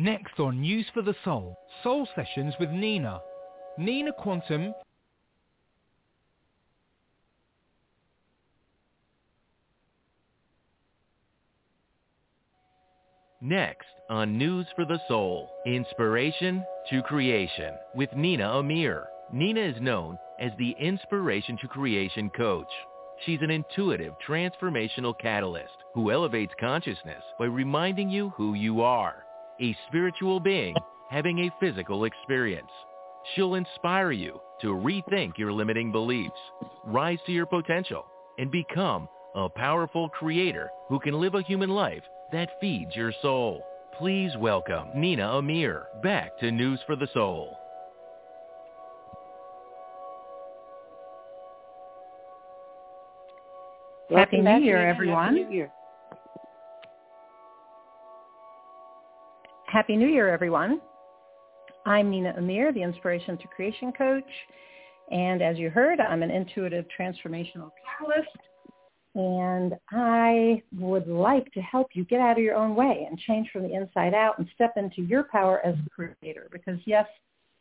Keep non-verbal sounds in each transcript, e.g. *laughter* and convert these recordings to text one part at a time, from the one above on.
Next on News for the Soul, Soul Sessions with Nina. Nina Quantum Next on News for the Soul, Inspiration to Creation with Nina Amir. Nina is known as the Inspiration to Creation Coach. She's an intuitive transformational catalyst who elevates consciousness by reminding you who you are, a spiritual being having a physical experience. She'll inspire you to rethink your limiting beliefs, rise to your potential, and become a powerful creator who can live a human life that feeds your soul. Please welcome Nina Amir back to News for the Soul. Happy New Year, everyone. Happy New Year. Happy New Year, everyone. I'm Nina Amir, the Inspiration to Creation Coach. And as you heard, I'm an intuitive transformational catalyst and I would like to help you get out of your own way and change from the inside out and step into your power as a creator because yes,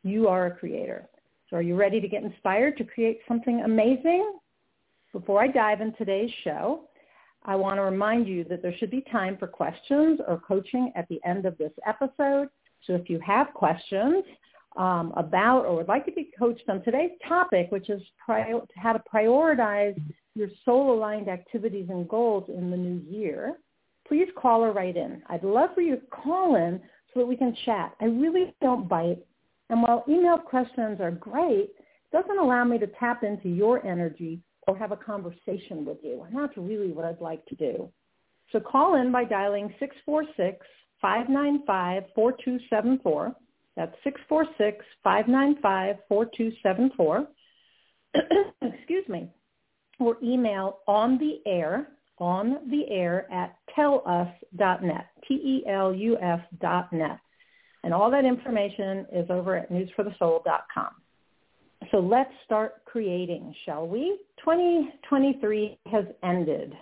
you are a creator. So are you ready to get inspired to create something amazing? Before I dive in today's show, I want to remind you that there should be time for questions or coaching at the end of this episode. So if you have questions um, about or would like to be coached on today's topic, which is prior, how to prioritize your soul-aligned activities and goals in the new year, please call or write in. I'd love for you to call in so that we can chat. I really don't bite. And while email questions are great, it doesn't allow me to tap into your energy or have a conversation with you. And that's really what I'd like to do. So call in by dialing 646-595-4274. That's 646-595-4274. *clears throat* Excuse me or email on the air, on the air at telus.net, T-E-L-U-S dot net. And all that information is over at newsforthesoul.com. So let's start creating, shall we? 2023 has ended.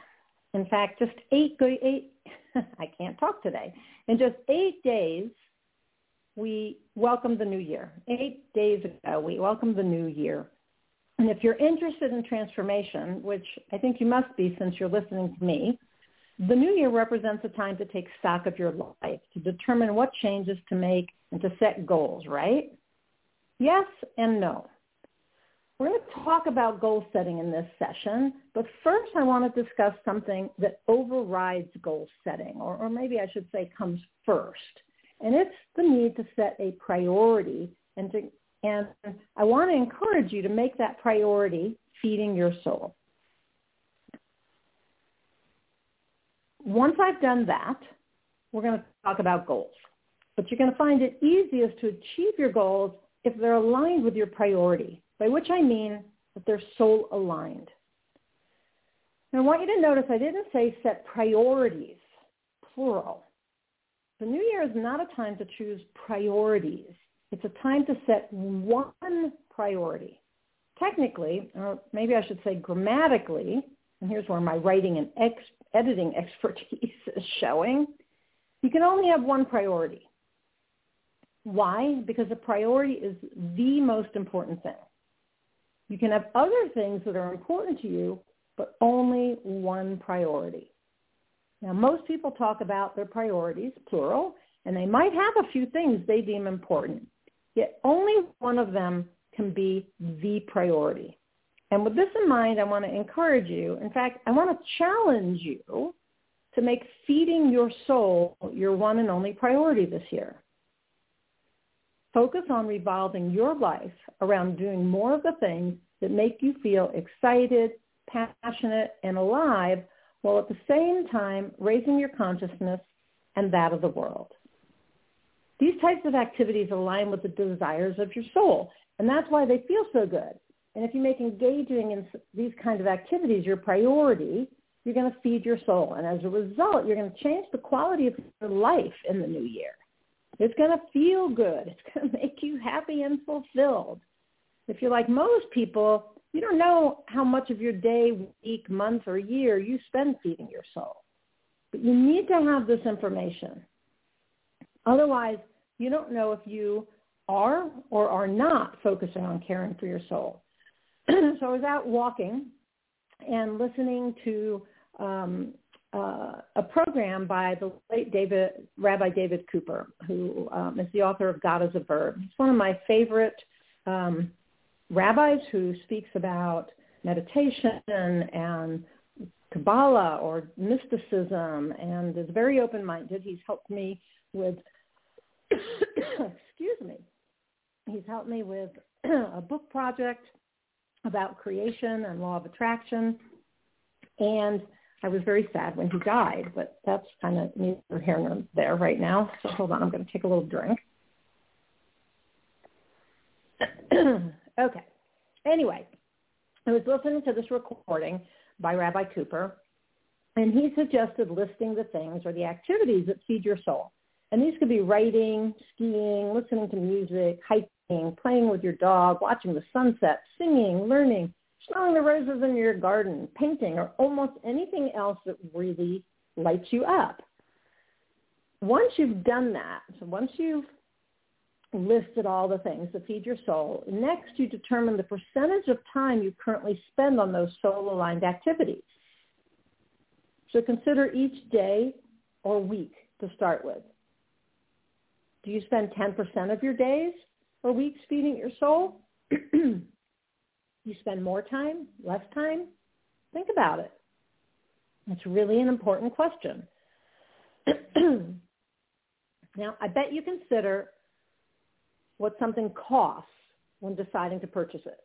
In fact, just eight, eight *laughs* I can't talk today. In just eight days, we welcomed the new year. Eight days ago, we welcomed the new year. And if you're interested in transformation, which I think you must be since you're listening to me, the new year represents a time to take stock of your life, to determine what changes to make and to set goals, right? Yes and no. We're going to talk about goal setting in this session, but first I want to discuss something that overrides goal setting, or, or maybe I should say comes first. And it's the need to set a priority and to and I want to encourage you to make that priority feeding your soul. Once I've done that, we're going to talk about goals. But you're going to find it easiest to achieve your goals if they're aligned with your priority, by which I mean that they're soul aligned. Now I want you to notice I didn't say set priorities, plural. The new year is not a time to choose priorities. It's a time to set one priority. Technically, or maybe I should say grammatically, and here's where my writing and ex- editing *laughs* expertise is showing, you can only have one priority. Why? Because a priority is the most important thing. You can have other things that are important to you, but only one priority. Now, most people talk about their priorities, plural, and they might have a few things they deem important. Yet only one of them can be the priority. And with this in mind, I want to encourage you. In fact, I want to challenge you to make feeding your soul your one and only priority this year. Focus on revolving your life around doing more of the things that make you feel excited, passionate, and alive while at the same time raising your consciousness and that of the world. These types of activities align with the desires of your soul, and that's why they feel so good. And if you make engaging in these kinds of activities your priority, you're going to feed your soul. And as a result, you're going to change the quality of your life in the new year. It's going to feel good. It's going *laughs* to make you happy and fulfilled. If you're like most people, you don't know how much of your day, week, month, or year you spend feeding your soul. But you need to have this information. Otherwise, you don't know if you are or are not focusing on caring for your soul. *clears throat* so I was out walking and listening to um, uh, a program by the late David, Rabbi David Cooper, who um, is the author of God is a Verb. He's one of my favorite um, rabbis who speaks about meditation and Kabbalah or mysticism and is very open-minded. He's helped me with, *coughs* excuse me, he's helped me with *coughs* a book project about creation and law of attraction. And I was very sad when he died, but that's kind of neither here nor there right now. So hold on, I'm going to take a little drink. *clears throat* okay. Anyway, I was listening to this recording by Rabbi Cooper, and he suggested listing the things or the activities that feed your soul. And these could be writing, skiing, listening to music, hiking, playing with your dog, watching the sunset, singing, learning, smelling the roses in your garden, painting, or almost anything else that really lights you up. Once you've done that, so once you've listed all the things that feed your soul, next you determine the percentage of time you currently spend on those soul-aligned activities. So consider each day or week to start with. Do you spend 10% of your days or weeks feeding your soul? *clears throat* you spend more time, less time? Think about it. It's really an important question. *clears throat* now, I bet you consider what something costs when deciding to purchase it.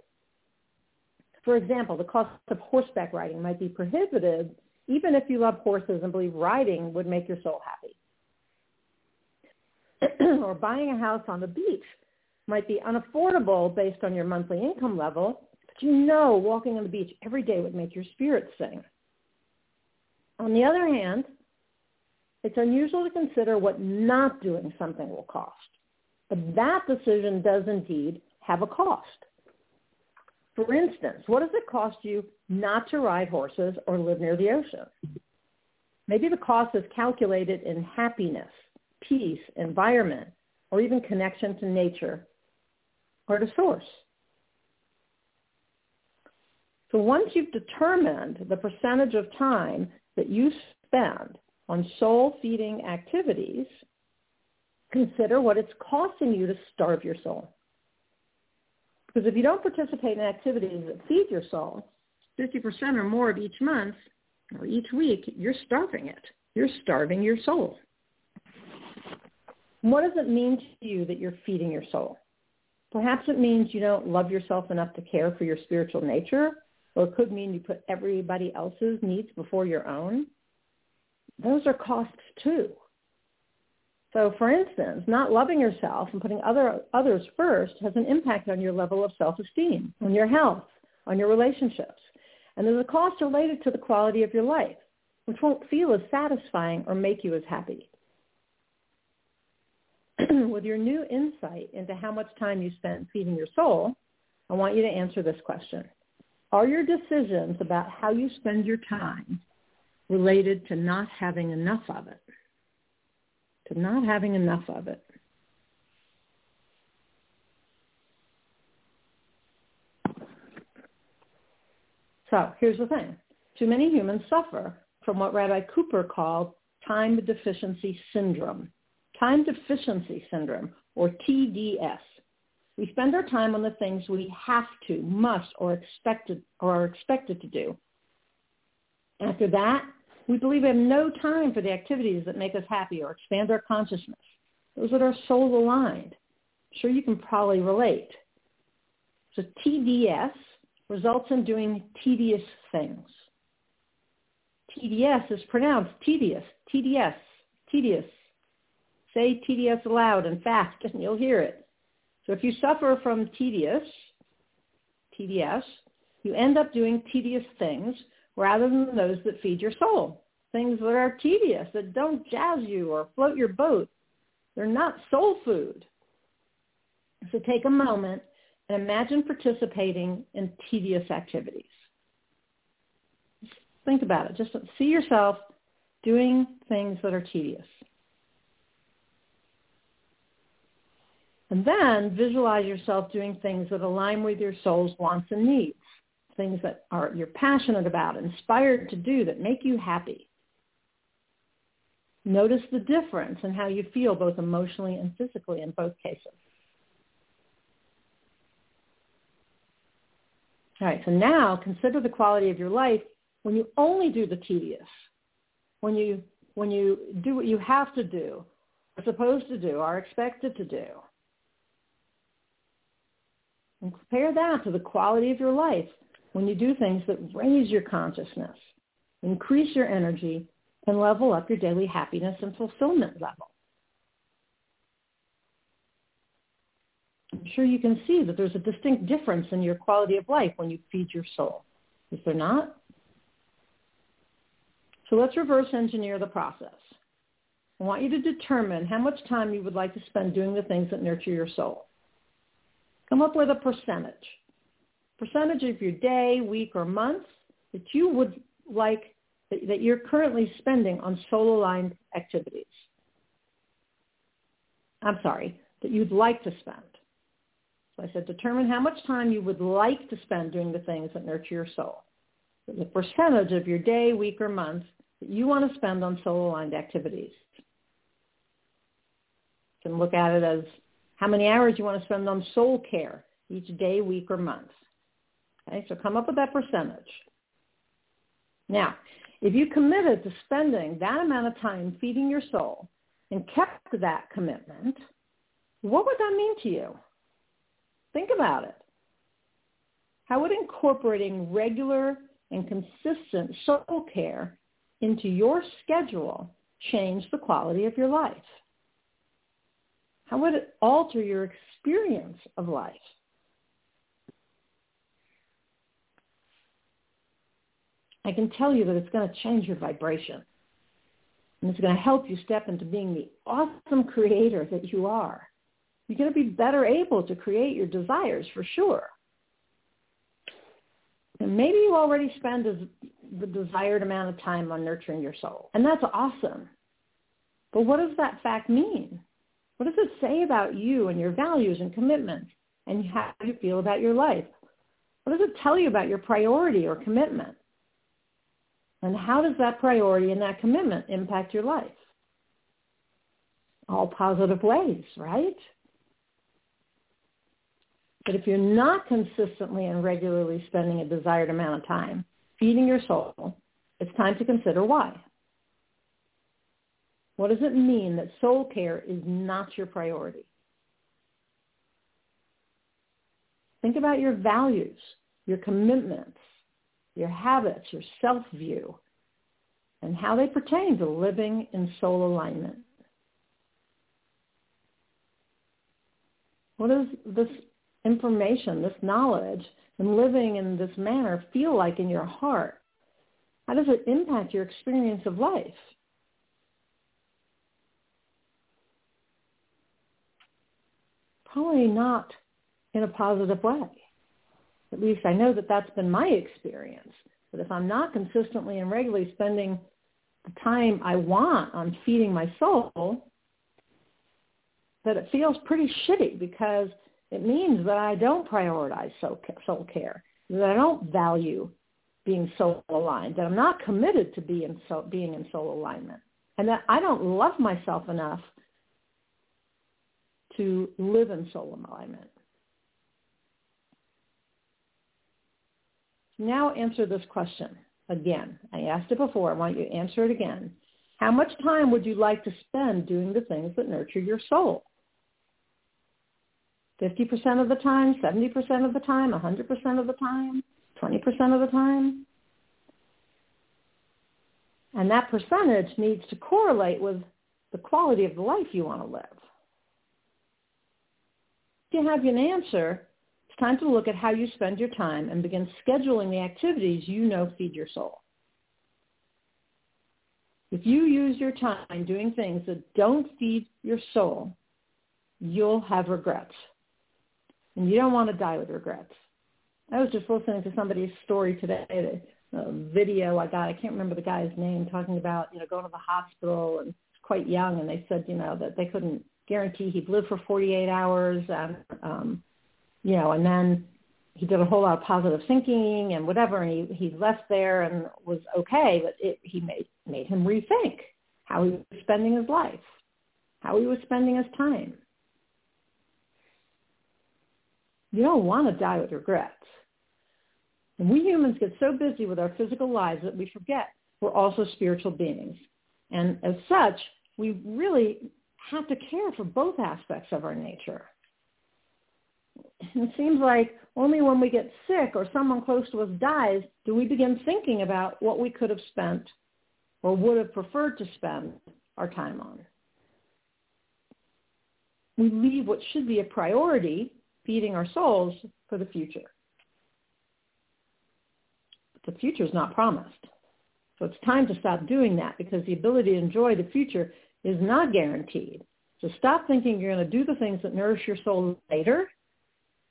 For example, the cost of horseback riding might be prohibitive even if you love horses and believe riding would make your soul happy. *clears throat* or buying a house on the beach might be unaffordable based on your monthly income level, but you know walking on the beach every day would make your spirit sing. On the other hand, it's unusual to consider what not doing something will cost. But that decision does indeed have a cost. For instance, what does it cost you not to ride horses or live near the ocean? Maybe the cost is calculated in happiness, peace, environment, or even connection to nature or to source. So once you've determined the percentage of time that you spend on soul-feeding activities, consider what it's costing you to starve your soul. Because if you don't participate in activities that feed your soul, 50% or more of each month or each week, you're starving it. You're starving your soul. What does it mean to you that you're feeding your soul? Perhaps it means you don't love yourself enough to care for your spiritual nature, or it could mean you put everybody else's needs before your own. Those are costs too. So for instance, not loving yourself and putting other, others first has an impact on your level of self-esteem, on your health, on your relationships. And there's a cost related to the quality of your life, which won't feel as satisfying or make you as happy. *clears throat* With your new insight into how much time you spend feeding your soul, I want you to answer this question. Are your decisions about how you spend your time related to not having enough of it? to not having enough of it. So here's the thing. Too many humans suffer from what Rabbi Cooper called time deficiency syndrome. Time deficiency syndrome, or TDS. We spend our time on the things we have to, must, or expected, or are expected to do. After that, we believe we have no time for the activities that make us happy or expand our consciousness. Those that are soul aligned. I'm sure you can probably relate. So TDS results in doing tedious things. TDS is pronounced tedious, TDS, tedious. Say TDS aloud and fast and you'll hear it. So if you suffer from tedious, TDS, you end up doing tedious things rather than those that feed your soul. Things that are tedious, that don't jazz you or float your boat. They're not soul food. So take a moment and imagine participating in tedious activities. Just think about it. Just see yourself doing things that are tedious. And then visualize yourself doing things that align with your soul's wants and needs, things that are you're passionate about, inspired to do, that make you happy. Notice the difference in how you feel both emotionally and physically in both cases. All right, so now consider the quality of your life when you only do the tedious, when you when you do what you have to do, are supposed to do, are expected to do. And compare that to the quality of your life when you do things that raise your consciousness, increase your energy, and level up your daily happiness and fulfillment level. I'm sure you can see that there's a distinct difference in your quality of life when you feed your soul. Is there not? So let's reverse engineer the process. I want you to determine how much time you would like to spend doing the things that nurture your soul. Come up with a percentage. Percentage of your day, week, or month that you would like, that, you're currently spending on soul-aligned activities. I'm sorry, that you'd like to spend. So I said determine how much time you would like to spend doing the things that nurture your soul. The percentage of your day, week, or month that you want to spend on soul-aligned activities. You can look at it as how many hours you want to spend on soul care each day, week, or month. Okay, so come up with that percentage. Now, if you committed to spending that amount of time feeding your soul and kept that commitment, what would that mean to you? Think about it. How would incorporating regular and consistent soul care into your schedule change the quality of your life? How would it alter your experience of life? I can tell you that it's going to change your vibration. And it's going to help you step into being the awesome creator that you are. You're going to be better able to create your desires for sure. And maybe you already spend the desired amount of time on nurturing your soul. And that's awesome. But what does that fact mean? What does it say about you and your values and commitments and how you feel about your life? What does it tell you about your priority or commitment? And how does that priority and that commitment impact your life? All positive ways, right? But if you're not consistently and regularly spending a desired amount of time feeding your soul, it's time to consider why. What does it mean that soul care is not your priority? Think about your values, your commitments, your habits, your self-view, and how they pertain to living in soul alignment. What does this information, this knowledge, and living in this manner feel like in your heart? How does it impact your experience of life? Probably not in a positive way. At least I know that that's been my experience. But if I'm not consistently and regularly spending the time I want on feeding my soul, that it feels pretty shitty because it means that I don't prioritize soul, care, that I don't value being soul aligned, that I'm not committed to be in soul, being in soul alignment, and that I don't love myself enough to live in soul alignment. Now answer this question again. I asked it before. I want you to answer it again. How much time would you like to spend doing the things that nurture your soul? 50% of the time, 70% of the time, 100% of the time, 20% of the time? And that percentage needs to correlate with the quality of the life you want to live. You have an answer, it's time to look at how you spend your time and begin scheduling the activities you know feed your soul. If you use your time doing things that don't feed your soul, you'll have regrets. And you don't want to die with regrets. I was just listening to somebody's story today, a video I got. I can't remember the guy's name, talking about, you know, going to the hospital and quite young, and they said, you know, that they couldn't guarantee he'd live for 48 hours, and um, you know, and then he did a whole lot of positive thinking and whatever, and he he left there and was okay, but it he made made him rethink how he was spending his life, how he was spending his time. You don't want to die with regrets. And we humans get so busy with our physical lives that we forget we're also spiritual beings. And as such, we really have to care for both aspects of our nature. It seems like only when we get sick or someone close to us dies do we begin thinking about what we could have spent or would have preferred to spend our time on. We leave what should be a priority, feeding our souls, for the future. But the future is not promised. So it's time to stop doing that because the ability to enjoy the future is not guaranteed. So stop thinking you're going to do the things that nourish your soul later.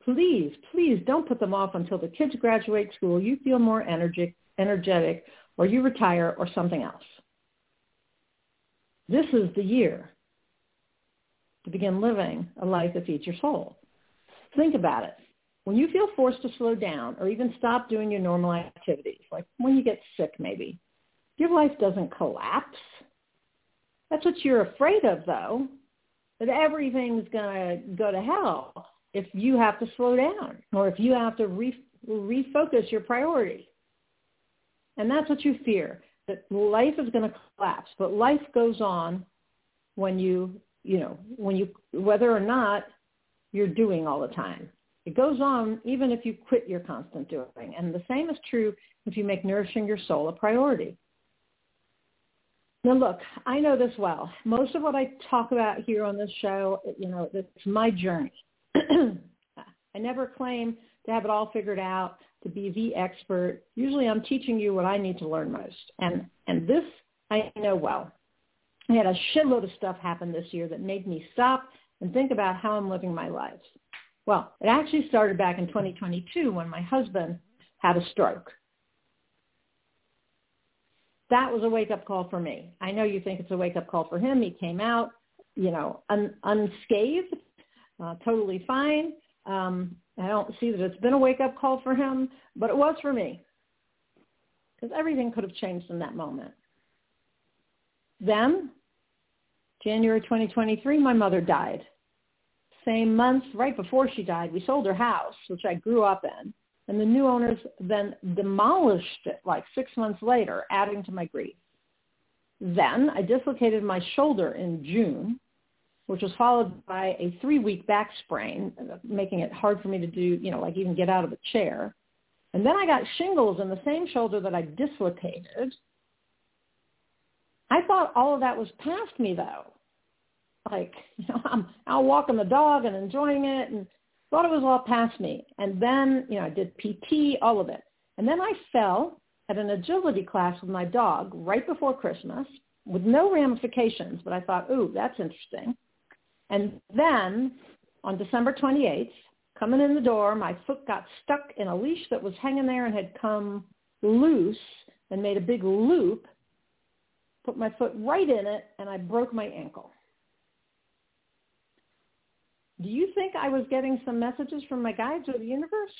Please, please don't put them off until the kids graduate school, you feel more energetic, energetic, or you retire or something else. This is the year to begin living a life that feeds your soul. Think about it. When you feel forced to slow down or even stop doing your normal activities, like when you get sick maybe, your life doesn't collapse. That's what you're afraid of though, that everything's going to go to hell if you have to slow down or if you have to re- refocus your priority. And that's what you fear, that life is going to collapse. But life goes on when you, you know, when you, whether or not you're doing all the time. It goes on even if you quit your constant doing. And the same is true if you make nourishing your soul a priority. Now look, I know this well. Most of what I talk about here on this show, you know, it's my journey. *clears throat* I never claim to have it all figured out, to be the expert. Usually I'm teaching you what I need to learn most. And, and this I know well. I had a shitload of stuff happen this year that made me stop and think about how I'm living my life. Well, it actually started back in 2022 when my husband had a stroke. That was a wake-up call for me. I know you think it's a wake-up call for him. He came out, you know, un- unscathed, uh, totally fine. Um, I don't see that it's been a wake-up call for him, but it was for me because everything could have changed in that moment. Then, January 2023, my mother died. Same month, right before she died, we sold her house, which I grew up in, and the new owners then demolished it like six months later, adding to my grief. Then I dislocated my shoulder in June which was followed by a three-week back sprain, making it hard for me to do, you know, like even get out of a chair. And then I got shingles in the same shoulder that I dislocated. I thought all of that was past me though. Like, *laughs* you know, I'm out walking the dog and enjoying it and thought it was all past me. And then, you know, I did PT, all of it. And then I fell at an agility class with my dog right before Christmas with no ramifications, but I thought, ooh, that's interesting. And then on December 28th, coming in the door, my foot got stuck in a leash that was hanging there and had come loose and made a big loop, put my foot right in it, and I broke my ankle. Do you think I was getting some messages from my guides or the universe?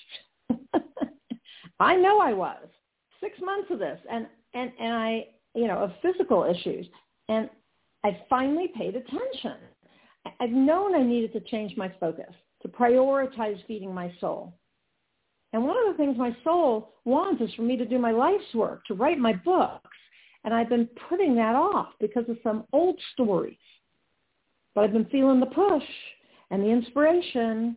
*laughs* I know I was. Six months of this, and and and I, you know, of physical issues, and I finally paid attention. I've known I needed to change my focus, to prioritize feeding my soul. And one of the things my soul wants is for me to do my life's work, to write my books. And I've been putting that off because of some old stories. But I've been feeling the push and the inspiration.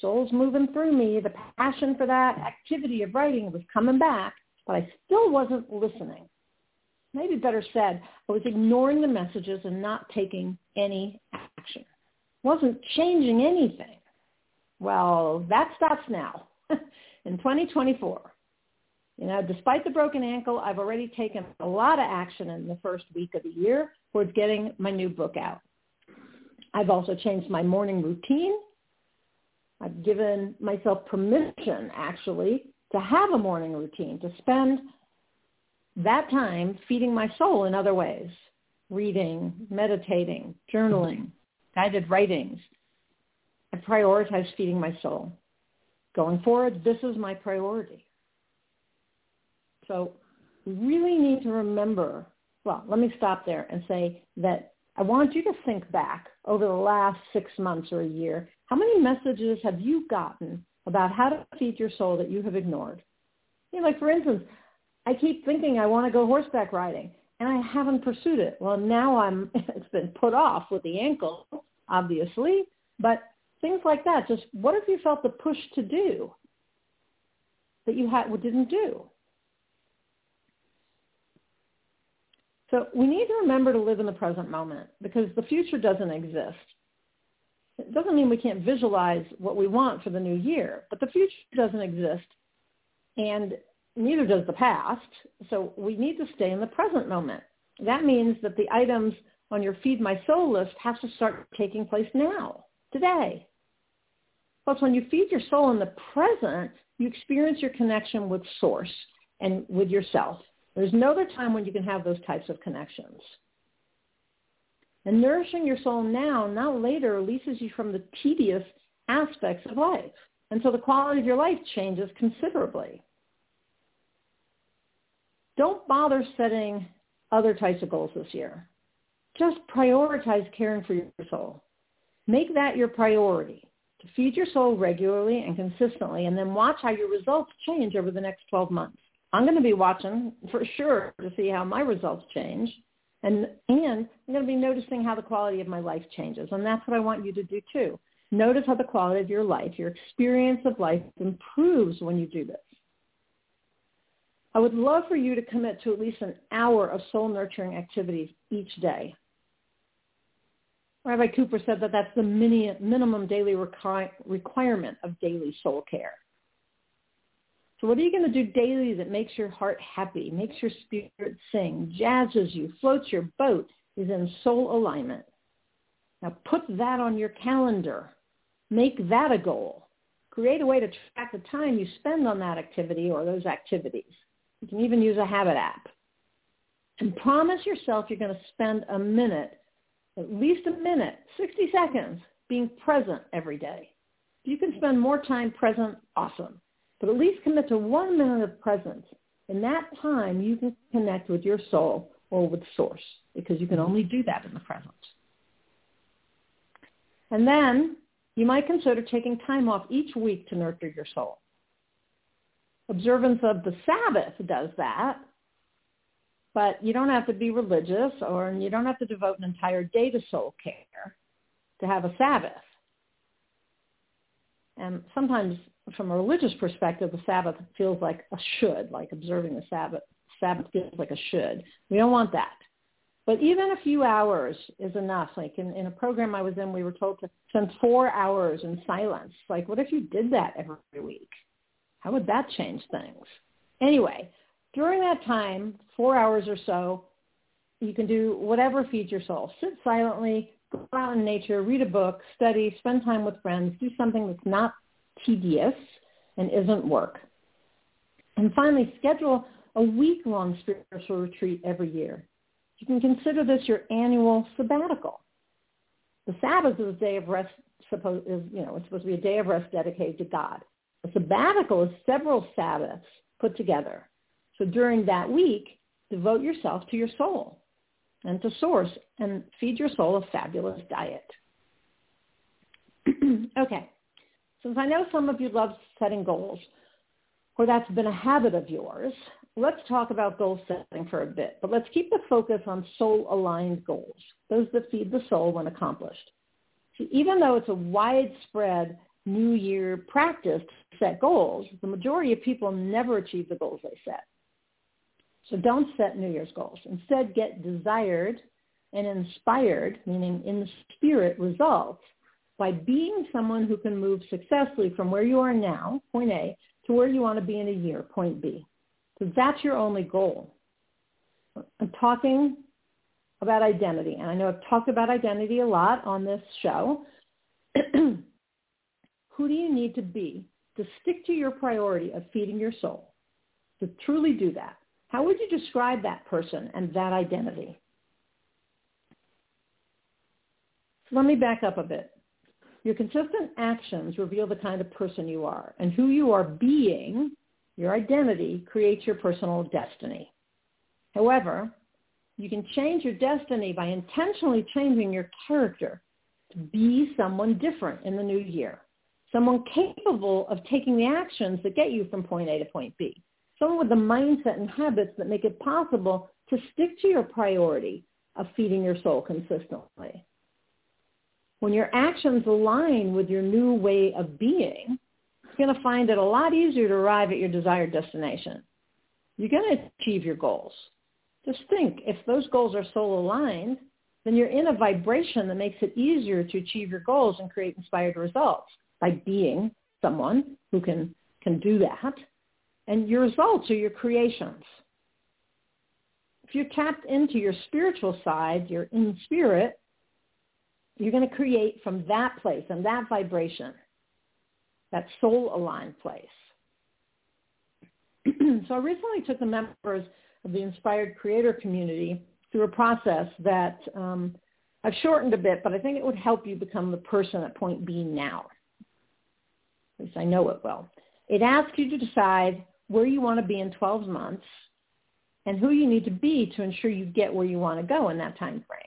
Soul's moving through me. The passion for that activity of writing was coming back, but I still wasn't listening. Maybe better said, I was ignoring the messages and not taking any action. Wasn't changing anything. Well, that stops now *laughs* in 2024. You know, despite the broken ankle, I've already taken a lot of action in the first week of the year towards getting my new book out. I've also changed my morning routine. I've given myself permission, actually, to have a morning routine, to spend that time feeding my soul in other ways, reading, meditating, journaling, guided writings. I prioritize feeding my soul. Going forward, this is my priority. So we really need to remember, well, let me stop there and say that I want you to think back over the last six months or a year. How many messages have you gotten about how to feed your soul that you have ignored? You know, like for instance, I keep thinking I want to go horseback riding and I haven't pursued it. Well, now I'm, *laughs* it's been put off with the ankle, obviously, but things like that. Just what have you felt the push to do that you had, didn't do? So we need to remember to live in the present moment because the future doesn't exist. It doesn't mean we can't visualize what we want for the new year, but the future doesn't exist and neither does the past. So we need to stay in the present moment. That means that the items on your Feed My Soul list have to start taking place now, today. Plus, when you feed your soul in the present, you experience your connection with source and with yourself. There's no other time when you can have those types of connections. And nourishing your soul now, not later, releases you from the tedious aspects of life. And so the quality of your life changes considerably. Don't bother setting other types of goals this year. Just prioritize caring for your soul. Make that your priority to feed your soul regularly and consistently and then watch how your results change over the next 12 months. I'm going to be watching for sure to see how my results change. And, and I'm going to be noticing how the quality of my life changes. And that's what I want you to do too. Notice how the quality of your life, your experience of life improves when you do this. I would love for you to commit to at least an hour of soul nurturing activities each day. Rabbi Cooper said that that's the mini, minimum daily requi- requirement of daily soul care. So what are you going to do daily that makes your heart happy, makes your spirit sing, jazzes you, floats your boat, is in soul alignment? Now put that on your calendar. Make that a goal. Create a way to track the time you spend on that activity or those activities. You can even use a habit app. And promise yourself you're going to spend a minute, at least a minute, 60 seconds, being present every day. If you can spend more time present, awesome. But at least commit to one minute of presence. In that time, you can connect with your soul or with source because you can only do that in the present. And then you might consider taking time off each week to nurture your soul. Observance of the Sabbath does that, but you don't have to be religious or you don't have to devote an entire day to soul care to have a Sabbath. And sometimes from a religious perspective, the Sabbath feels like a should, like observing the Sabbath. Sabbath feels like a should. We don't want that. But even a few hours is enough. Like in, in a program I was in, we were told to spend four hours in silence. Like, what if you did that every week? How would that change things? Anyway, during that time, four hours or so, you can do whatever feeds your soul. Sit silently, go out in nature, read a book, study, spend time with friends, do something that's not tedious and isn't work. And finally, schedule a week-long spiritual retreat every year. You can consider this your annual sabbatical. The Sabbath is a day of rest, suppose, is, you know, it's supposed to be a day of rest dedicated to God. A sabbatical is several Sabbaths put together. So during that week, devote yourself to your soul and to source and feed your soul a fabulous diet. *clears throat* okay. Since I know some of you love setting goals, or that's been a habit of yours, let's talk about goal setting for a bit. But let's keep the focus on soul-aligned goals, those that feed the soul when accomplished. See, even though it's a widespread New Year practice to set goals, the majority of people never achieve the goals they set. So don't set New Year's goals. Instead, get desired and inspired, meaning in spirit results by being someone who can move successfully from where you are now, point A, to where you want to be in a year, point B. So that's your only goal. I'm talking about identity, and I know I've talked about identity a lot on this show. *clears throat* Who do you need to be to stick to your priority of feeding your soul, to truly do that? How would you describe that person and that identity? So let me back up a bit. Your consistent actions reveal the kind of person you are, and who you are being, your identity, creates your personal destiny. However, you can change your destiny by intentionally changing your character to be someone different in the new year. Someone capable of taking the actions that get you from point A to point B. Someone with the mindset and habits that make it possible to stick to your priority of feeding your soul consistently. When your actions align with your new way of being, you're going to find it a lot easier to arrive at your desired destination. You're going to achieve your goals. Just think, if those goals are soul aligned, then you're in a vibration that makes it easier to achieve your goals and create inspired results by being someone who can, can do that. And your results are your creations. If you're tapped into your spiritual side, you're in spirit, you're going to create from that place and that vibration, that soul aligned place. *clears throat* so I recently took the members of the Inspired Creator community through a process that um, I've shortened a bit, but I think it would help you become the person at point B now. At least I know it will. It asks you to decide where you want to be in 12 months and who you need to be to ensure you get where you want to go in that time frame.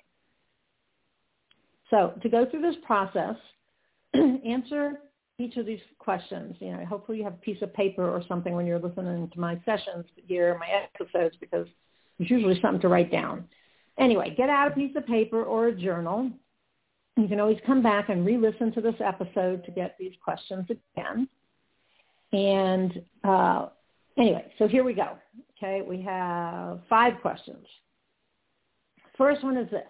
So to go through this process, *clears throat* answer each of these questions. You know, hopefully you have a piece of paper or something when you're listening to my sessions here, my episodes, because there's usually something to write down. Anyway, get out a piece of paper or a journal. You can always come back and re-listen to this episode to get these questions again. And uh, anyway, so here we go. Okay, we have five questions. First one is this.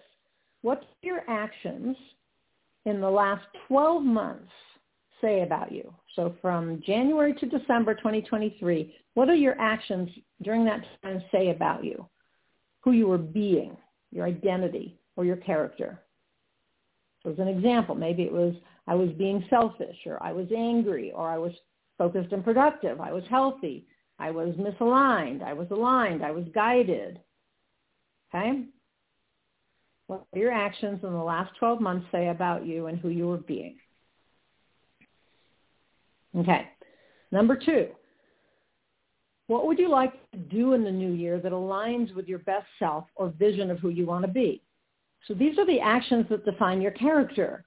What's your actions in the last 12 months say about you? So from January to December 2023, what do your actions during that time say about you? Who you were being, your identity, or your character? So as an example, maybe it was I was being selfish, or I was angry, or I was focused and productive, I was healthy, I was misaligned, I was aligned, I was guided. Okay? What your actions in the last 12 months say about you and who you are being? Okay. Number two, what would you like to do in the new year that aligns with your best self or vision of who you want to be? So these are the actions that define your character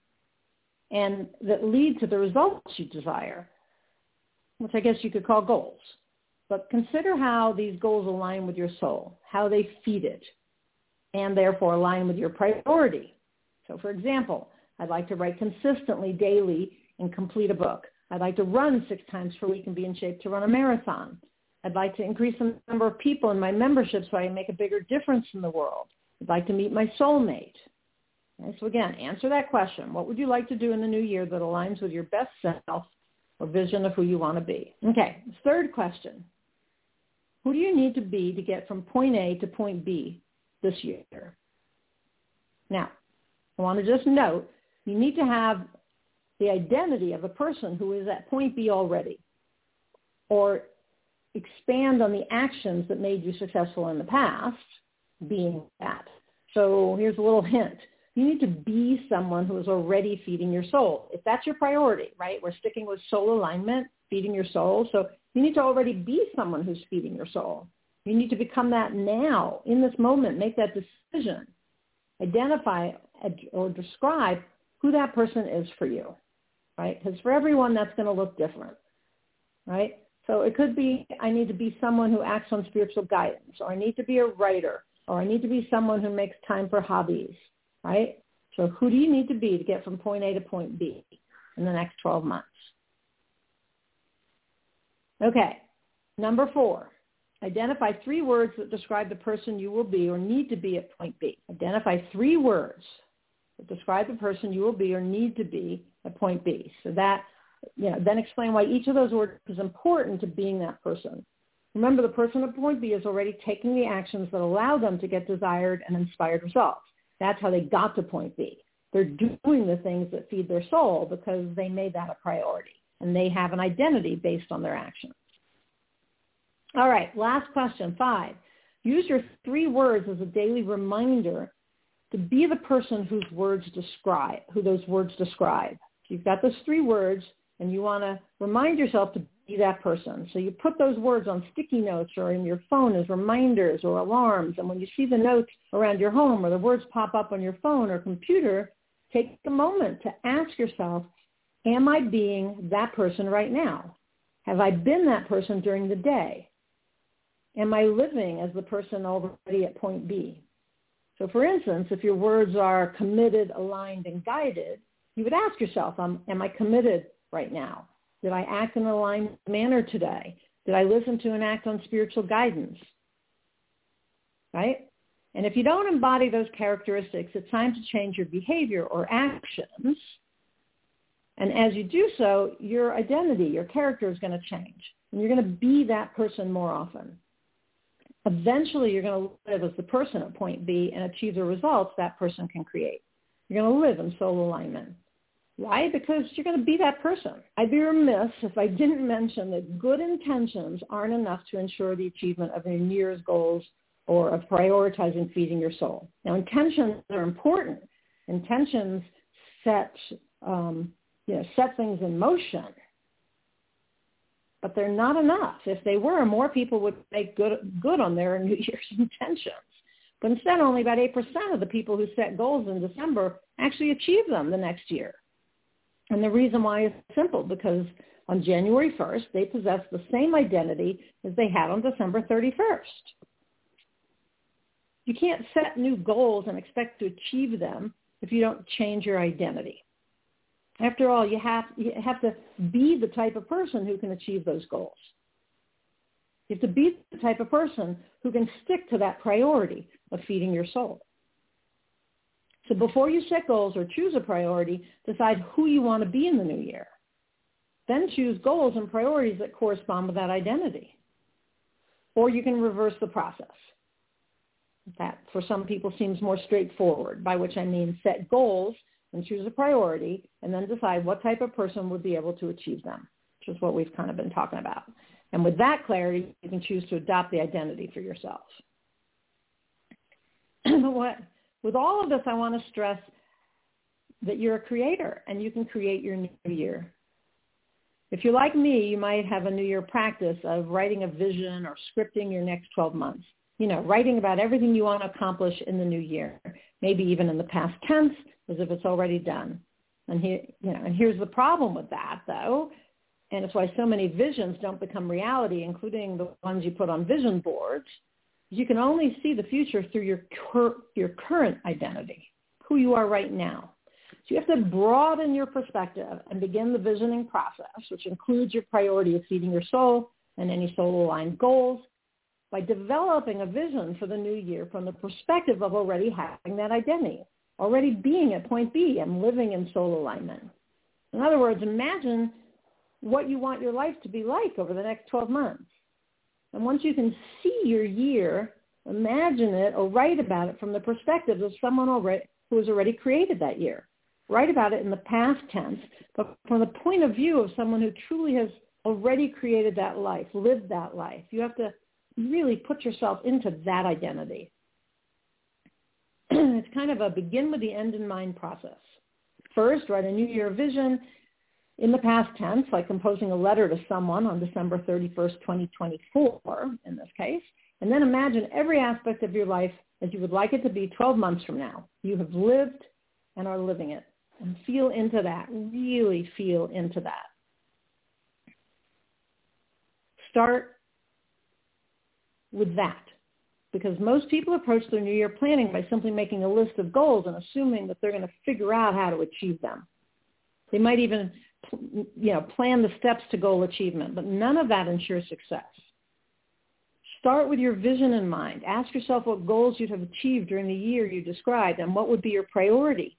and that lead to the results you desire, which I guess you could call goals. But consider how these goals align with your soul, how they feed it, and therefore align with your priority. So for example, I'd like to write consistently daily and complete a book. I'd like to run six times per week and be in shape to run a marathon. I'd like to increase the number of people in my membership so I can make a bigger difference in the world. I'd like to meet my soulmate. Okay, so again, answer that question. What would you like to do in the new year that aligns with your best self or vision of who you want to be? Okay, third question. Who do you need to be to get from point A to point B this year? Now, I want to just note, you need to have the identity of a person who is at point B already or expand on the actions that made you successful in the past being that. So here's a little hint. You need to be someone who is already feeding your soul. If that's your priority, right? We're sticking with soul alignment, feeding your soul. So you need to already be someone who's feeding your soul. You need to become that now, in this moment. Make that decision. Identify or describe who that person is for you right? Because for everyone, that's going to look different, right? So it could be I need to be someone who acts on spiritual guidance, or I need to be a writer, or I need to be someone who makes time for hobbies, right? So who do you need to be to get from point A to point B in the next 12 months? Okay, number four, identify three words that describe the person you will be or need to be at point B. Identify three words that describe the person you will be or need to be at point B. So that, you know, then explain why each of those words is important to being that person. Remember, the person at point B is already taking the actions that allow them to get desired and inspired results. That's how they got to point B. They're doing the things that feed their soul because they made that a priority and they have an identity based on their actions. All right, last question, five. Use your three words as a daily reminder to be the person whose words describe, who those words describe. You've got those three words and you want to remind yourself to be that person. So you put those words on sticky notes or in your phone as reminders or alarms. And when you see the notes around your home or the words pop up on your phone or computer, take a moment to ask yourself, am I being that person right now? Have I been that person during the day? Am I living as the person already at point B? So for instance, if your words are committed, aligned, and guided, you would ask yourself, um, am I committed right now? Did I act in an aligned manner today? Did I listen to and act on spiritual guidance? Right? And if you don't embody those characteristics, it's time to change your behavior or actions. And as you do so, your identity, your character is going to change. And you're going to be that person more often. Eventually, you're going to live as the person at point B and achieve the results that person can create. You're going to live in soul alignment. Why? Because you're going to be that person. I'd be remiss if I didn't mention that good intentions aren't enough to ensure the achievement of your New Year's goals or of prioritizing feeding your soul. Now, intentions are important. Intentions set, um, you know, set things in motion but they're not enough. If they were, more people would make good good on their *laughs* New Year's intentions. But instead, only about 8% of the people who set goals in December actually achieve them the next year. And the reason why is simple, because on January 1st, they possess the same identity as they had on December 31st. You can't set new goals and expect to achieve them if you don't change your identity. After all, you have, you have to be the type of person who can achieve those goals. You have to be the type of person who can stick to that priority of feeding your soul. So before you set goals or choose a priority, decide who you want to be in the new year. Then choose goals and priorities that correspond with that identity. Or you can reverse the process. That, for some people, seems more straightforward, by which I mean set goals and choose a priority and then decide what type of person would be able to achieve them, which is what we've kind of been talking about. And with that clarity, you can choose to adopt the identity for yourself. *clears throat* what, with all of this, I want to stress that you're a creator and you can create your new year. If you're like me, you might have a new year practice of writing a vision or scripting your next 12 months. You know, writing about everything you want to accomplish in the new year, maybe even in the past tense as if it's already done. And here, you know, and here's the problem with that, though, and it's why so many visions don't become reality, including the ones you put on vision boards. You can only see the future through your cur- your current identity, who you are right now. So you have to broaden your perspective and begin the visioning process, which includes your priority of feeding your soul and any soul-aligned goals, by developing a vision for the new year from the perspective of already having that identity already being at point B and living in soul alignment. In other words, imagine what you want your life to be like over the next 12 months. And once you can see your year, imagine it or write about it from the perspective of someone already, who has already created that year. Write about it in the past tense, but from the point of view of someone who truly has already created that life, lived that life. You have to really put yourself into that identity. *clears throat* it's kind of a begin with the end in mind process. First, write a New Year vision in the past tense, like composing a letter to someone on December 31st, 2024, in this case. And then imagine every aspect of your life as you would like it to be 12 months from now. You have lived and are living it. And feel into that. Really feel into that. Start with that because most people approach their New Year planning by simply making a list of goals and assuming that they're going to figure out how to achieve them. They might even, you know, plan the steps to goal achievement, but none of that ensures success. Start with your vision in mind. Ask yourself what goals you'd have achieved during the year you described and what would be your priority.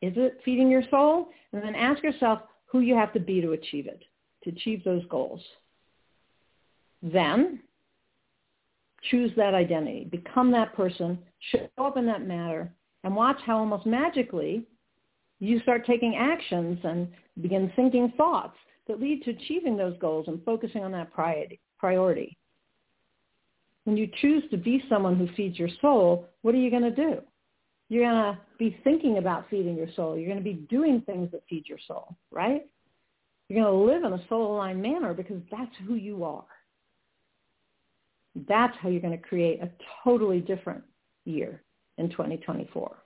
Is it feeding your soul? And then ask yourself who you have to be to achieve it, to achieve those goals. Then choose that identity, become that person, show up in that matter, and watch how almost magically you start taking actions and begin thinking thoughts that lead to achieving those goals and focusing on that priority. When you choose to be someone who feeds your soul, what are you going to do? You're going to be thinking about feeding your soul. You're going to be doing things that feed your soul, right? You're going to live in a soul-aligned manner because that's who you are. That's how you're going to create a totally different year in 2024.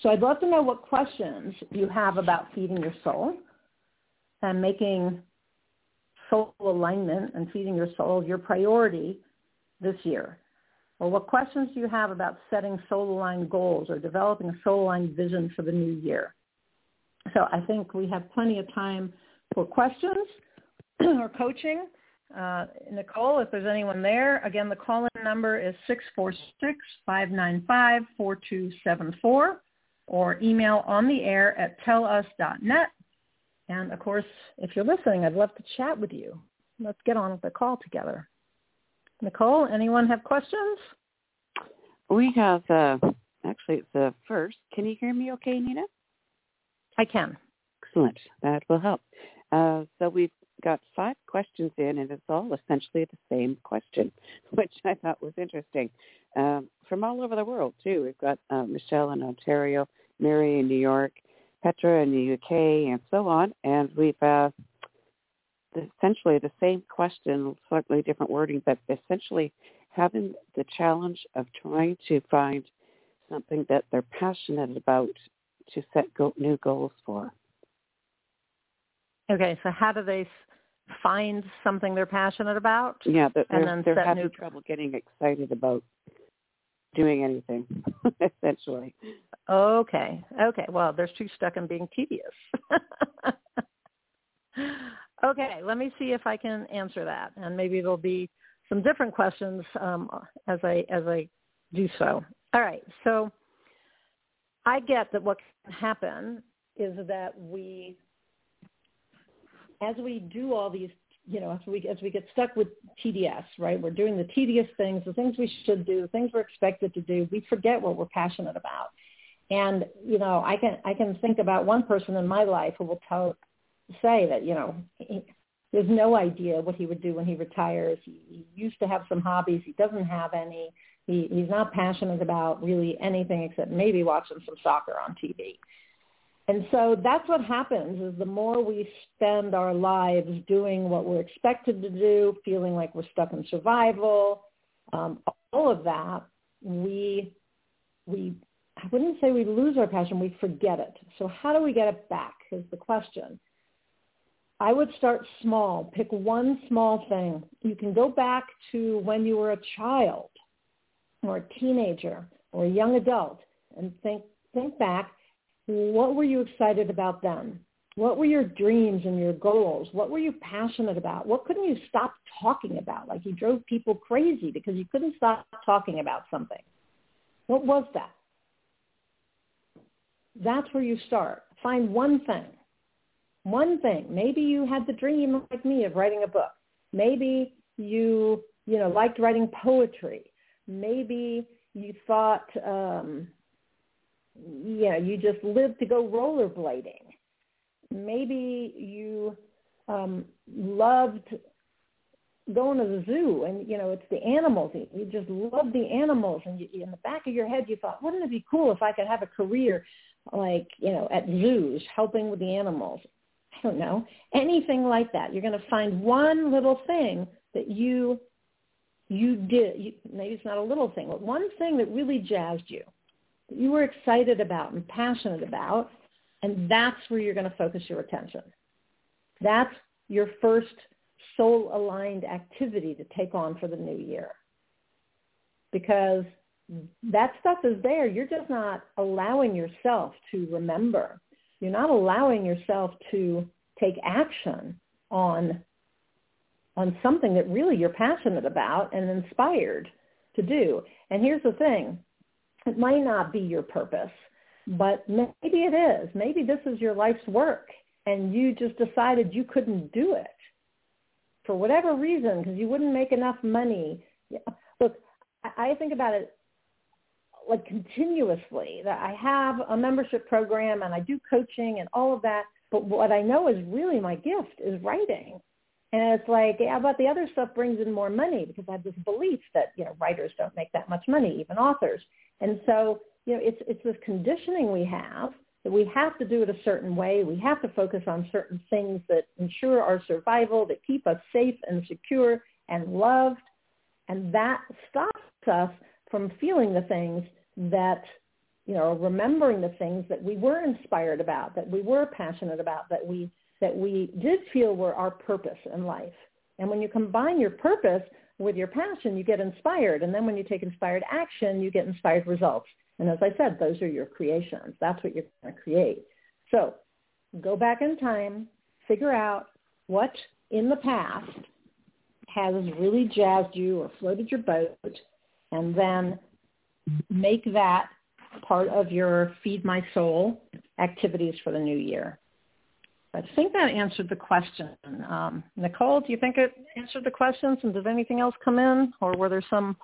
So I'd love to know what questions you have about feeding your soul and making soul alignment and feeding your soul your priority this year. Or what questions do you have about setting soul-aligned goals or developing a soul-aligned vision for the new year? So I think we have plenty of time for questions *clears throat* or coaching. Uh, Nicole, if there's anyone there, again, the call-in number is 646-595-4274 or email on the air at tellus.net. And of course, if you're listening, I'd love to chat with you. Let's get on with the call together. Nicole, anyone have questions? We have, uh, actually, it's the first. Can you hear me okay, Nina? I can. Excellent. That will help. Uh, so we've got five questions in, and it's all essentially the same question, *laughs* which I thought was interesting. Um, from all over the world, too. We've got uh, Michelle in Ontario, Mary in New York, Petra in the UK, and so on. And we've uh, essentially the same question, slightly different wording, but essentially having the challenge of trying to find something that they're passionate about to set go- new goals for. Okay, so how do they find something they're passionate about? Yeah, but and then they're having new... trouble getting excited about doing anything, *laughs* essentially. Okay, okay. Well, they're too stuck in being tedious. *laughs* okay, let me see if I can answer that, and maybe there'll be some different questions um, as I as I do so. All right, so I get that what can happen is that we, as we do all these, you know, as we as we get stuck with TDS, right? We're doing the tedious things, the things we should do, the things we're expected to do. We forget what we're passionate about. And you know, I can I can think about one person in my life who will tell say that you know he, there's no idea what he would do when he retires. He, he used to have some hobbies. He doesn't have any. He, he's not passionate about really anything except maybe watching some soccer on TV. And so that's what happens is the more we spend our lives doing what we're expected to do, feeling like we're stuck in survival, um, all of that, we, we, I wouldn't say we lose our passion, we forget it. So how do we get it back is the question. I would start small. Pick one small thing. You can go back to when you were a child or a teenager or a young adult and think, think back, what were you excited about then? What were your dreams and your goals? What were you passionate about? What couldn't you stop talking about? Like you drove people crazy because you couldn't stop talking about something. What was that? That's where you start. Find one thing. One thing. Maybe you had the dream like me of writing a book. Maybe you, you know, liked writing poetry maybe you thought, um, know, you just lived to go rollerblading. Maybe you um, loved going to the zoo and you know it's the animals. You just love the animals. And you, in the back of your head you thought wouldn't it be cool if i could have a career like you know at zoos helping with the animals? I don't know. Anything like that. You're going to find one little thing that you you did, you, maybe it's not a little thing, but one thing that really jazzed you, you were excited about and passionate about, and that's where you're going to focus your attention. That's your first soul-aligned activity to take on for the new year. Because that stuff is there. You're just not allowing yourself to remember. You're not allowing yourself to take action on on something that really you're passionate about and inspired to do. And here's the thing. It might not be your purpose, but maybe it is. Maybe this is your life's work and you just decided you couldn't do it for whatever reason because you wouldn't make enough money. Look, I think about it like continuously that I have a membership program and I do coaching and all of that. But what I know is really my gift is writing. And it's like, yeah, but the other stuff brings in more money because I have this belief that, you know, writers don't make that much money, even authors. And so you know, it's it's this conditioning we have that we have to do it a certain way. We have to focus on certain things that ensure our survival, that keep us safe and secure and loved. And that stops us from feeling the things that, you know, remembering the things that we were inspired about, that we were passionate about, that we, that we did feel were our purpose in life. And when you combine your purpose with your passion, you get inspired. And then when you take inspired action, you get inspired results. And as I said, those are your creations. That's what you're going to create. So go back in time, figure out what in the past has really jazzed you or floated your boat, and then make that part of your Feed My Soul activities for the new year. I think that answered the question. Um, Nicole, do you think it answered the questions? And did anything else come in, or were there some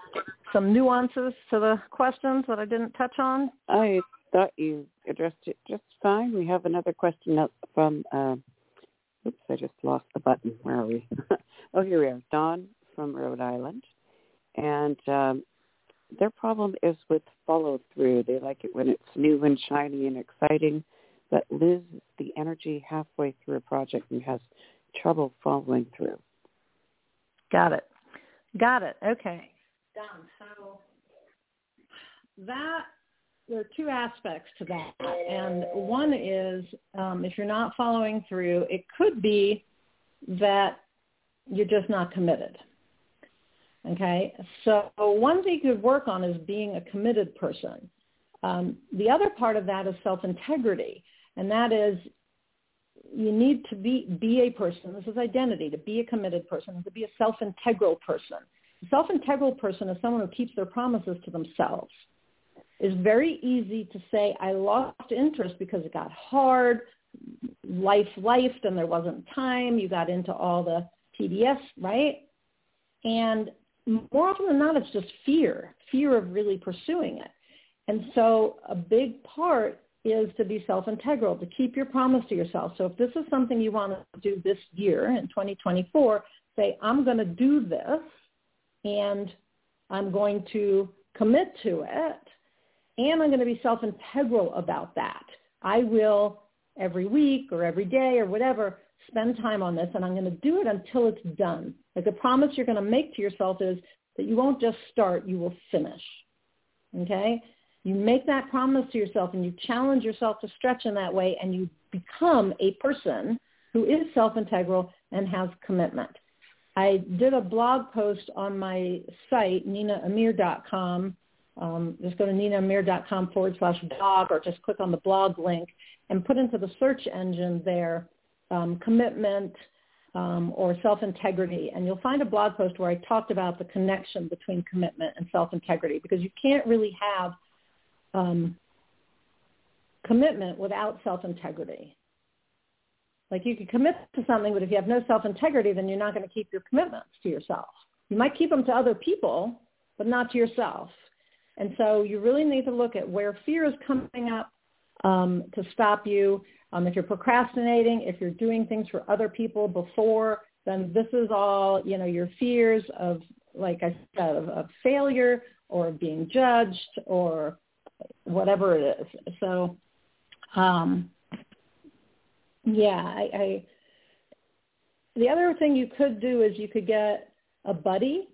some nuances to the questions that I didn't touch on? I thought you addressed it just fine. We have another question up from. Uh, oops, I just lost the button. Where are we? *laughs* oh, here we are. Don from Rhode Island, and um, their problem is with follow through. They like it when it's new and shiny and exciting but loses the energy halfway through a project and has trouble following through. Got it. Got it. Okay. Don. So that there are two aspects to that, and one is um, if you're not following through, it could be that you're just not committed. Okay, so one thing you could work on is being a committed person. Um, the other part of that is self-integrity and that is you need to be, be a person. This is identity, to be a committed person, to be a self-integral person. A self-integral person is someone who keeps their promises to themselves. It's very easy to say, I lost interest because it got hard, life lifed and there wasn't time, you got into all the TDS, right? And more often than not, it's just fear, fear of really pursuing it. And so a big part is to be self-integral, to keep your promise to yourself. So if this is something you want to do this year in 2024, say, I'm going to do this and I'm going to commit to it and I'm going to be self-integral about that. I will every week or every day or whatever spend time on this and I'm going to do it until it's done. Like the promise you're going to make to yourself is that you won't just start, you will finish. Okay? You make that promise to yourself and you challenge yourself to stretch in that way and you become a person who is self-integral and has commitment. I did a blog post on my site, ninaamir.com. Um, just go to ninaamir.com forward slash blog or just click on the blog link and put into the search engine there um, commitment um, or self-integrity. And you'll find a blog post where I talked about the connection between commitment and self-integrity because you can't really have – um, commitment without self-integrity. Like you can commit to something, but if you have no self-integrity, then you're not going to keep your commitments to yourself. You might keep them to other people, but not to yourself. And so you really need to look at where fear is coming up um, to stop you. Um, if you're procrastinating, if you're doing things for other people before, then this is all, you know, your fears of, like I said, of, of failure or being judged or whatever it is. So, um, yeah, I, I. The other thing you could do is you could get a buddy,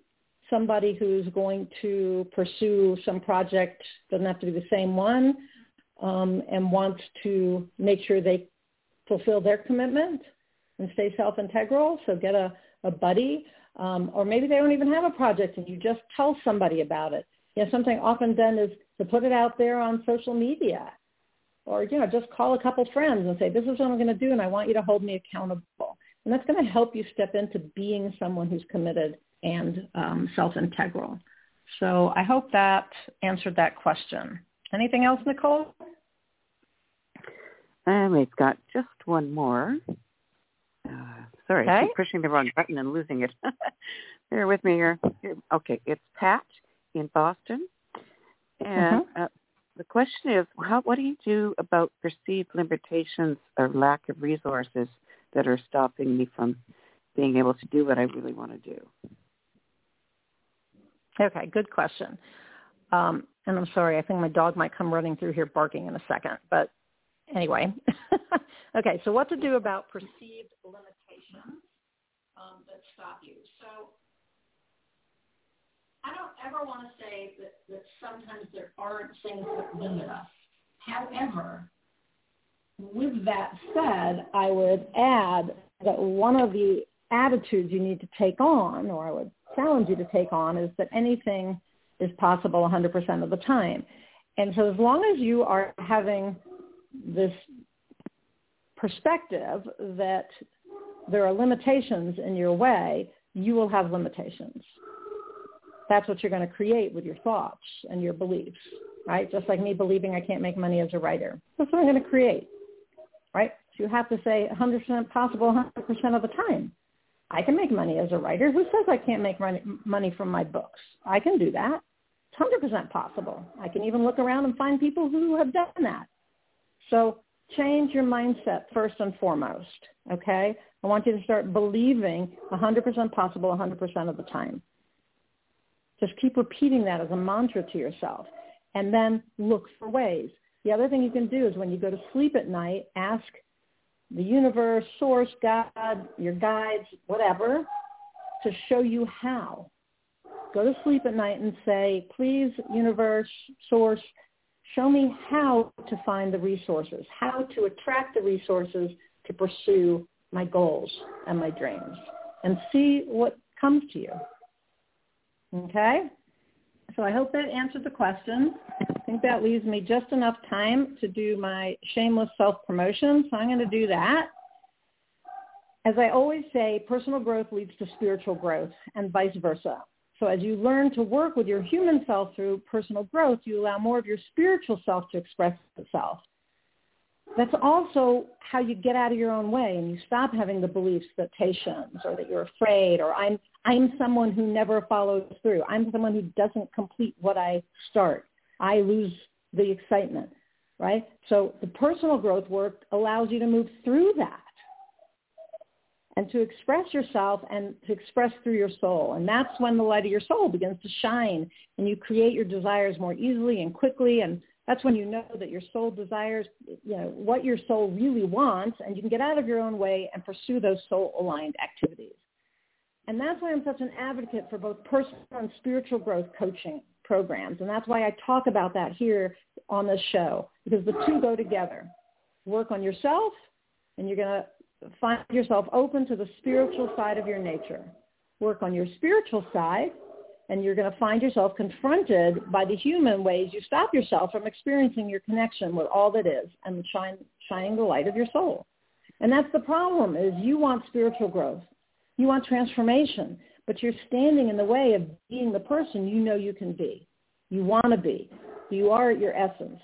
somebody who's going to pursue some project. Doesn't have to be the same one, um, and wants to make sure they fulfill their commitment and stay self-integral. So get a, a buddy, um, or maybe they don't even have a project, and you just tell somebody about it. You know, something often done is to put it out there on social media or, you know, just call a couple friends and say, this is what I'm going to do and I want you to hold me accountable. And that's going to help you step into being someone who's committed and um, self-integral. So I hope that answered that question. Anything else, Nicole? And we've got just one more. Uh, sorry, okay. I keep pushing the wrong button and losing it. *laughs* Bear with me here. Okay, it's Pat in Boston. And mm-hmm. uh, the question is, how, what do you do about perceived limitations or lack of resources that are stopping me from being able to do what I really want to do? Okay, good question. Um, and I'm sorry, I think my dog might come running through here barking in a second. But anyway, *laughs* okay. So what to do about perceived limitations um, that stop you? So I don't ever want to say that, that sometimes there aren't things that limit us. However, with that said, I would add that one of the attitudes you need to take on, or I would challenge you to take on, is that anything is possible 100% of the time. And so as long as you are having this perspective that there are limitations in your way, you will have limitations. That's what you're going to create with your thoughts and your beliefs, right? Just like me believing I can't make money as a writer. That's what I'm going to create, right? So you have to say 100% possible 100% of the time. I can make money as a writer. Who says I can't make money from my books? I can do that. It's 100% possible. I can even look around and find people who have done that. So change your mindset first and foremost, okay? I want you to start believing 100% possible 100% of the time. Just keep repeating that as a mantra to yourself and then look for ways. The other thing you can do is when you go to sleep at night, ask the universe, source, God, your guides, whatever, to show you how. Go to sleep at night and say, please, universe, source, show me how to find the resources, how to attract the resources to pursue my goals and my dreams, and see what comes to you. Okay? So I hope that answered the question. I think that leaves me just enough time to do my shameless self-promotion, so I'm going to do that. As I always say, personal growth leads to spiritual growth and vice versa. So as you learn to work with your human self through personal growth, you allow more of your spiritual self to express itself. That's also how you get out of your own way and you stop having the beliefs that patience or that you're afraid or I'm I'm someone who never follows through. I'm someone who doesn't complete what I start. I lose the excitement, right? So the personal growth work allows you to move through that and to express yourself and to express through your soul. And that's when the light of your soul begins to shine and you create your desires more easily and quickly and that's when you know that your soul desires, you know, what your soul really wants, and you can get out of your own way and pursue those soul-aligned activities. And that's why I'm such an advocate for both personal and spiritual growth coaching programs. And that's why I talk about that here on this show, because the two go together. Work on yourself, and you're going to find yourself open to the spiritual side of your nature. Work on your spiritual side, and you're going to find yourself confronted by the human ways you stop yourself from experiencing your connection with all that is and shine, shining the light of your soul. And that's the problem is you want spiritual growth. You want transformation, but you're standing in the way of being the person you know you can be. You want to be. You are at your essence.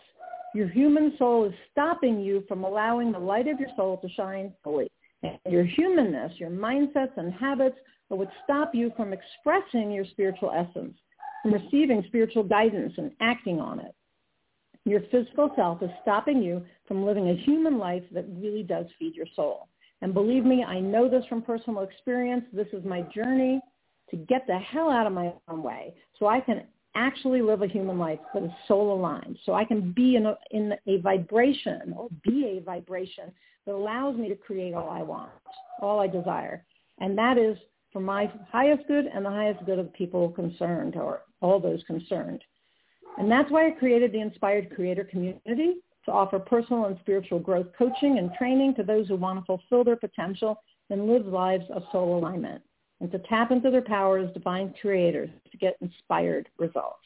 Your human soul is stopping you from allowing the light of your soul to shine fully. And your humanness, your mindsets and habits that would stop you from expressing your spiritual essence, from receiving spiritual guidance and acting on it. Your physical self is stopping you from living a human life that really does feed your soul. And believe me, I know this from personal experience. This is my journey to get the hell out of my own way so I can actually live a human life that is soul aligned. So I can be in a, in a vibration or be a vibration that allows me to create all I want, all I desire. And that is for my highest good and the highest good of the people concerned or all those concerned. And that's why I created the Inspired Creator Community to offer personal and spiritual growth coaching and training to those who want to fulfill their potential and live lives of soul alignment and to tap into their power as divine creators to get inspired results.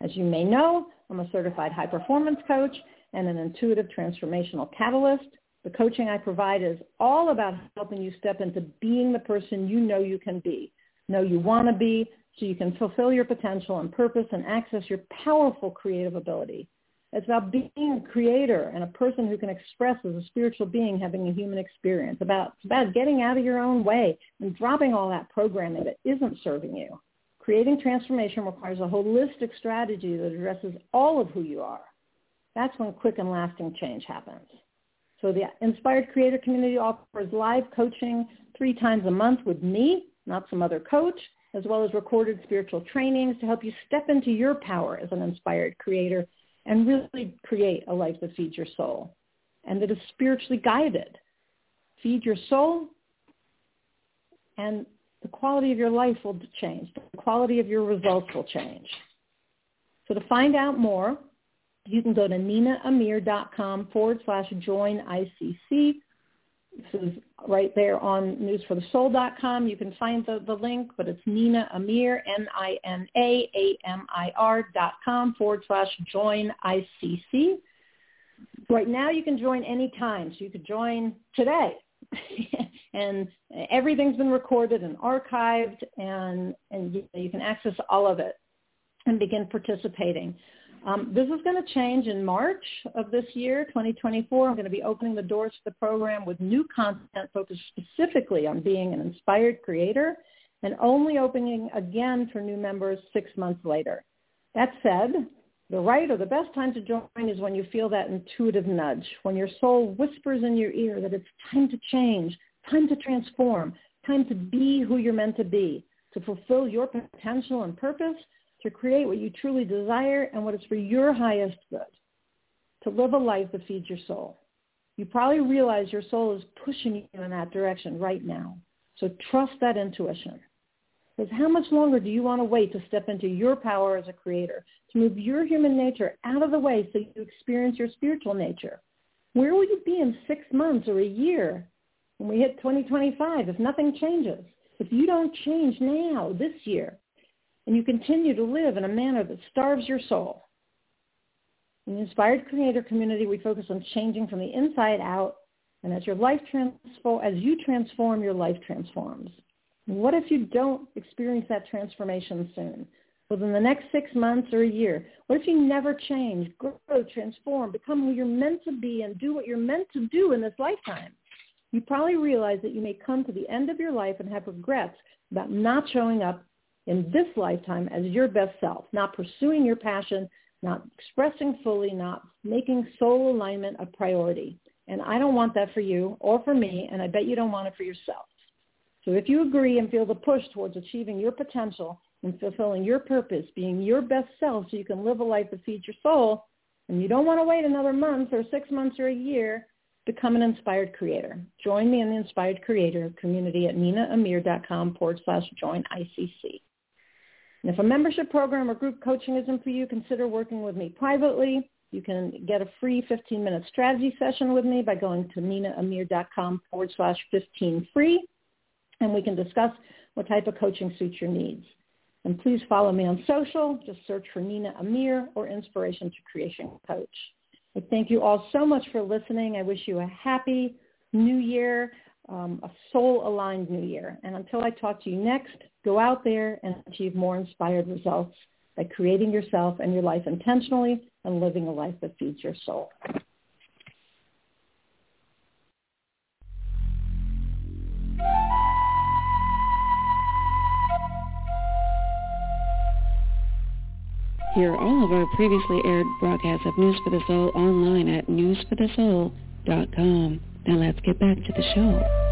As you may know, I'm a certified high performance coach and an intuitive transformational catalyst the coaching I provide is all about helping you step into being the person you know you can be, know you want to be, so you can fulfill your potential and purpose and access your powerful creative ability. It's about being a creator and a person who can express as a spiritual being having a human experience. About, it's about getting out of your own way and dropping all that programming that isn't serving you. Creating transformation requires a holistic strategy that addresses all of who you are. That's when quick and lasting change happens. So the Inspired Creator Community offers live coaching three times a month with me, not some other coach. as well as recorded spiritual trainings to help you step into your power as an inspired creator and really create a life that feeds your soul and that is spiritually guided. Feed your soul and the quality of your life will change. The quality of your results will change. So to find out more, you can go to ninaamir.com forward slash join ICC. This is right there on newsforthesoul.com. You can find the, the link, but it's Nina Amir, N-I-N-A-A-M-I-R dot com forward slash join ICC. Right now you can join anytime. So you could join today. *laughs* and everything's been recorded and archived and, and you, you can access all of it and begin participating. Um, this is going to change in March of this year, 2024. I'm going to be opening the doors to the program with new content focused specifically on being an inspired creator and only opening again for new members six months later. That said, the right or the best time to join is when you feel that intuitive nudge, when your soul whispers in your ear that it's time to change, time to transform, time to be who you're meant to be, to fulfill your potential and purpose, to create what you truly desire and what is for your highest good, to live a life that feeds your soul. You probably realize your soul is pushing you in that direction right now. So trust that intuition. Because how much longer do you want to wait to step into your power as a creator, to move your human nature out of the way so you experience your spiritual nature? Where will you be in six months or a year when we hit 2025 if nothing changes? If you don't change now, this year, and you continue to live in a manner that starves your soul. In the Inspired Creator community, we focus on changing from the inside out, and as your life transform, as you transform, your life transforms. what if you don't experience that transformation soon? Within the next six months or a year? What if you never change, grow, transform, become who you're meant to be and do what you're meant to do in this lifetime? You probably realize that you may come to the end of your life and have regrets about not showing up in this lifetime as your best self, not pursuing your passion, not expressing fully, not making soul alignment a priority. And I don't want that for you or for me, and I bet you don't want it for yourself. So if you agree and feel the push towards achieving your potential and fulfilling your purpose, being your best self so you can live a life that feeds your soul, and you don't want to wait another month or six months or a year, become an inspired creator. Join me in the Inspired Creator community at ninaamir.com forward slash join ICC. And if a membership program or group coaching isn't for you, consider working with me privately. You can get a free 15-minute strategy session with me by going to ninaamir.com forward slash 15 free, and we can discuss what type of coaching suits your needs. And please follow me on social. Just search for Nina Amir or Inspiration to Creation Coach. Thank you all so much for listening. I wish you a happy new year, um, a soul-aligned new year. And until I talk to you next, Go out there and achieve more inspired results by creating yourself and your life intentionally and living a life that feeds your soul. Hear all of our previously aired broadcasts of News for the Soul online at newsforthesoul.com. Now let's get back to the show.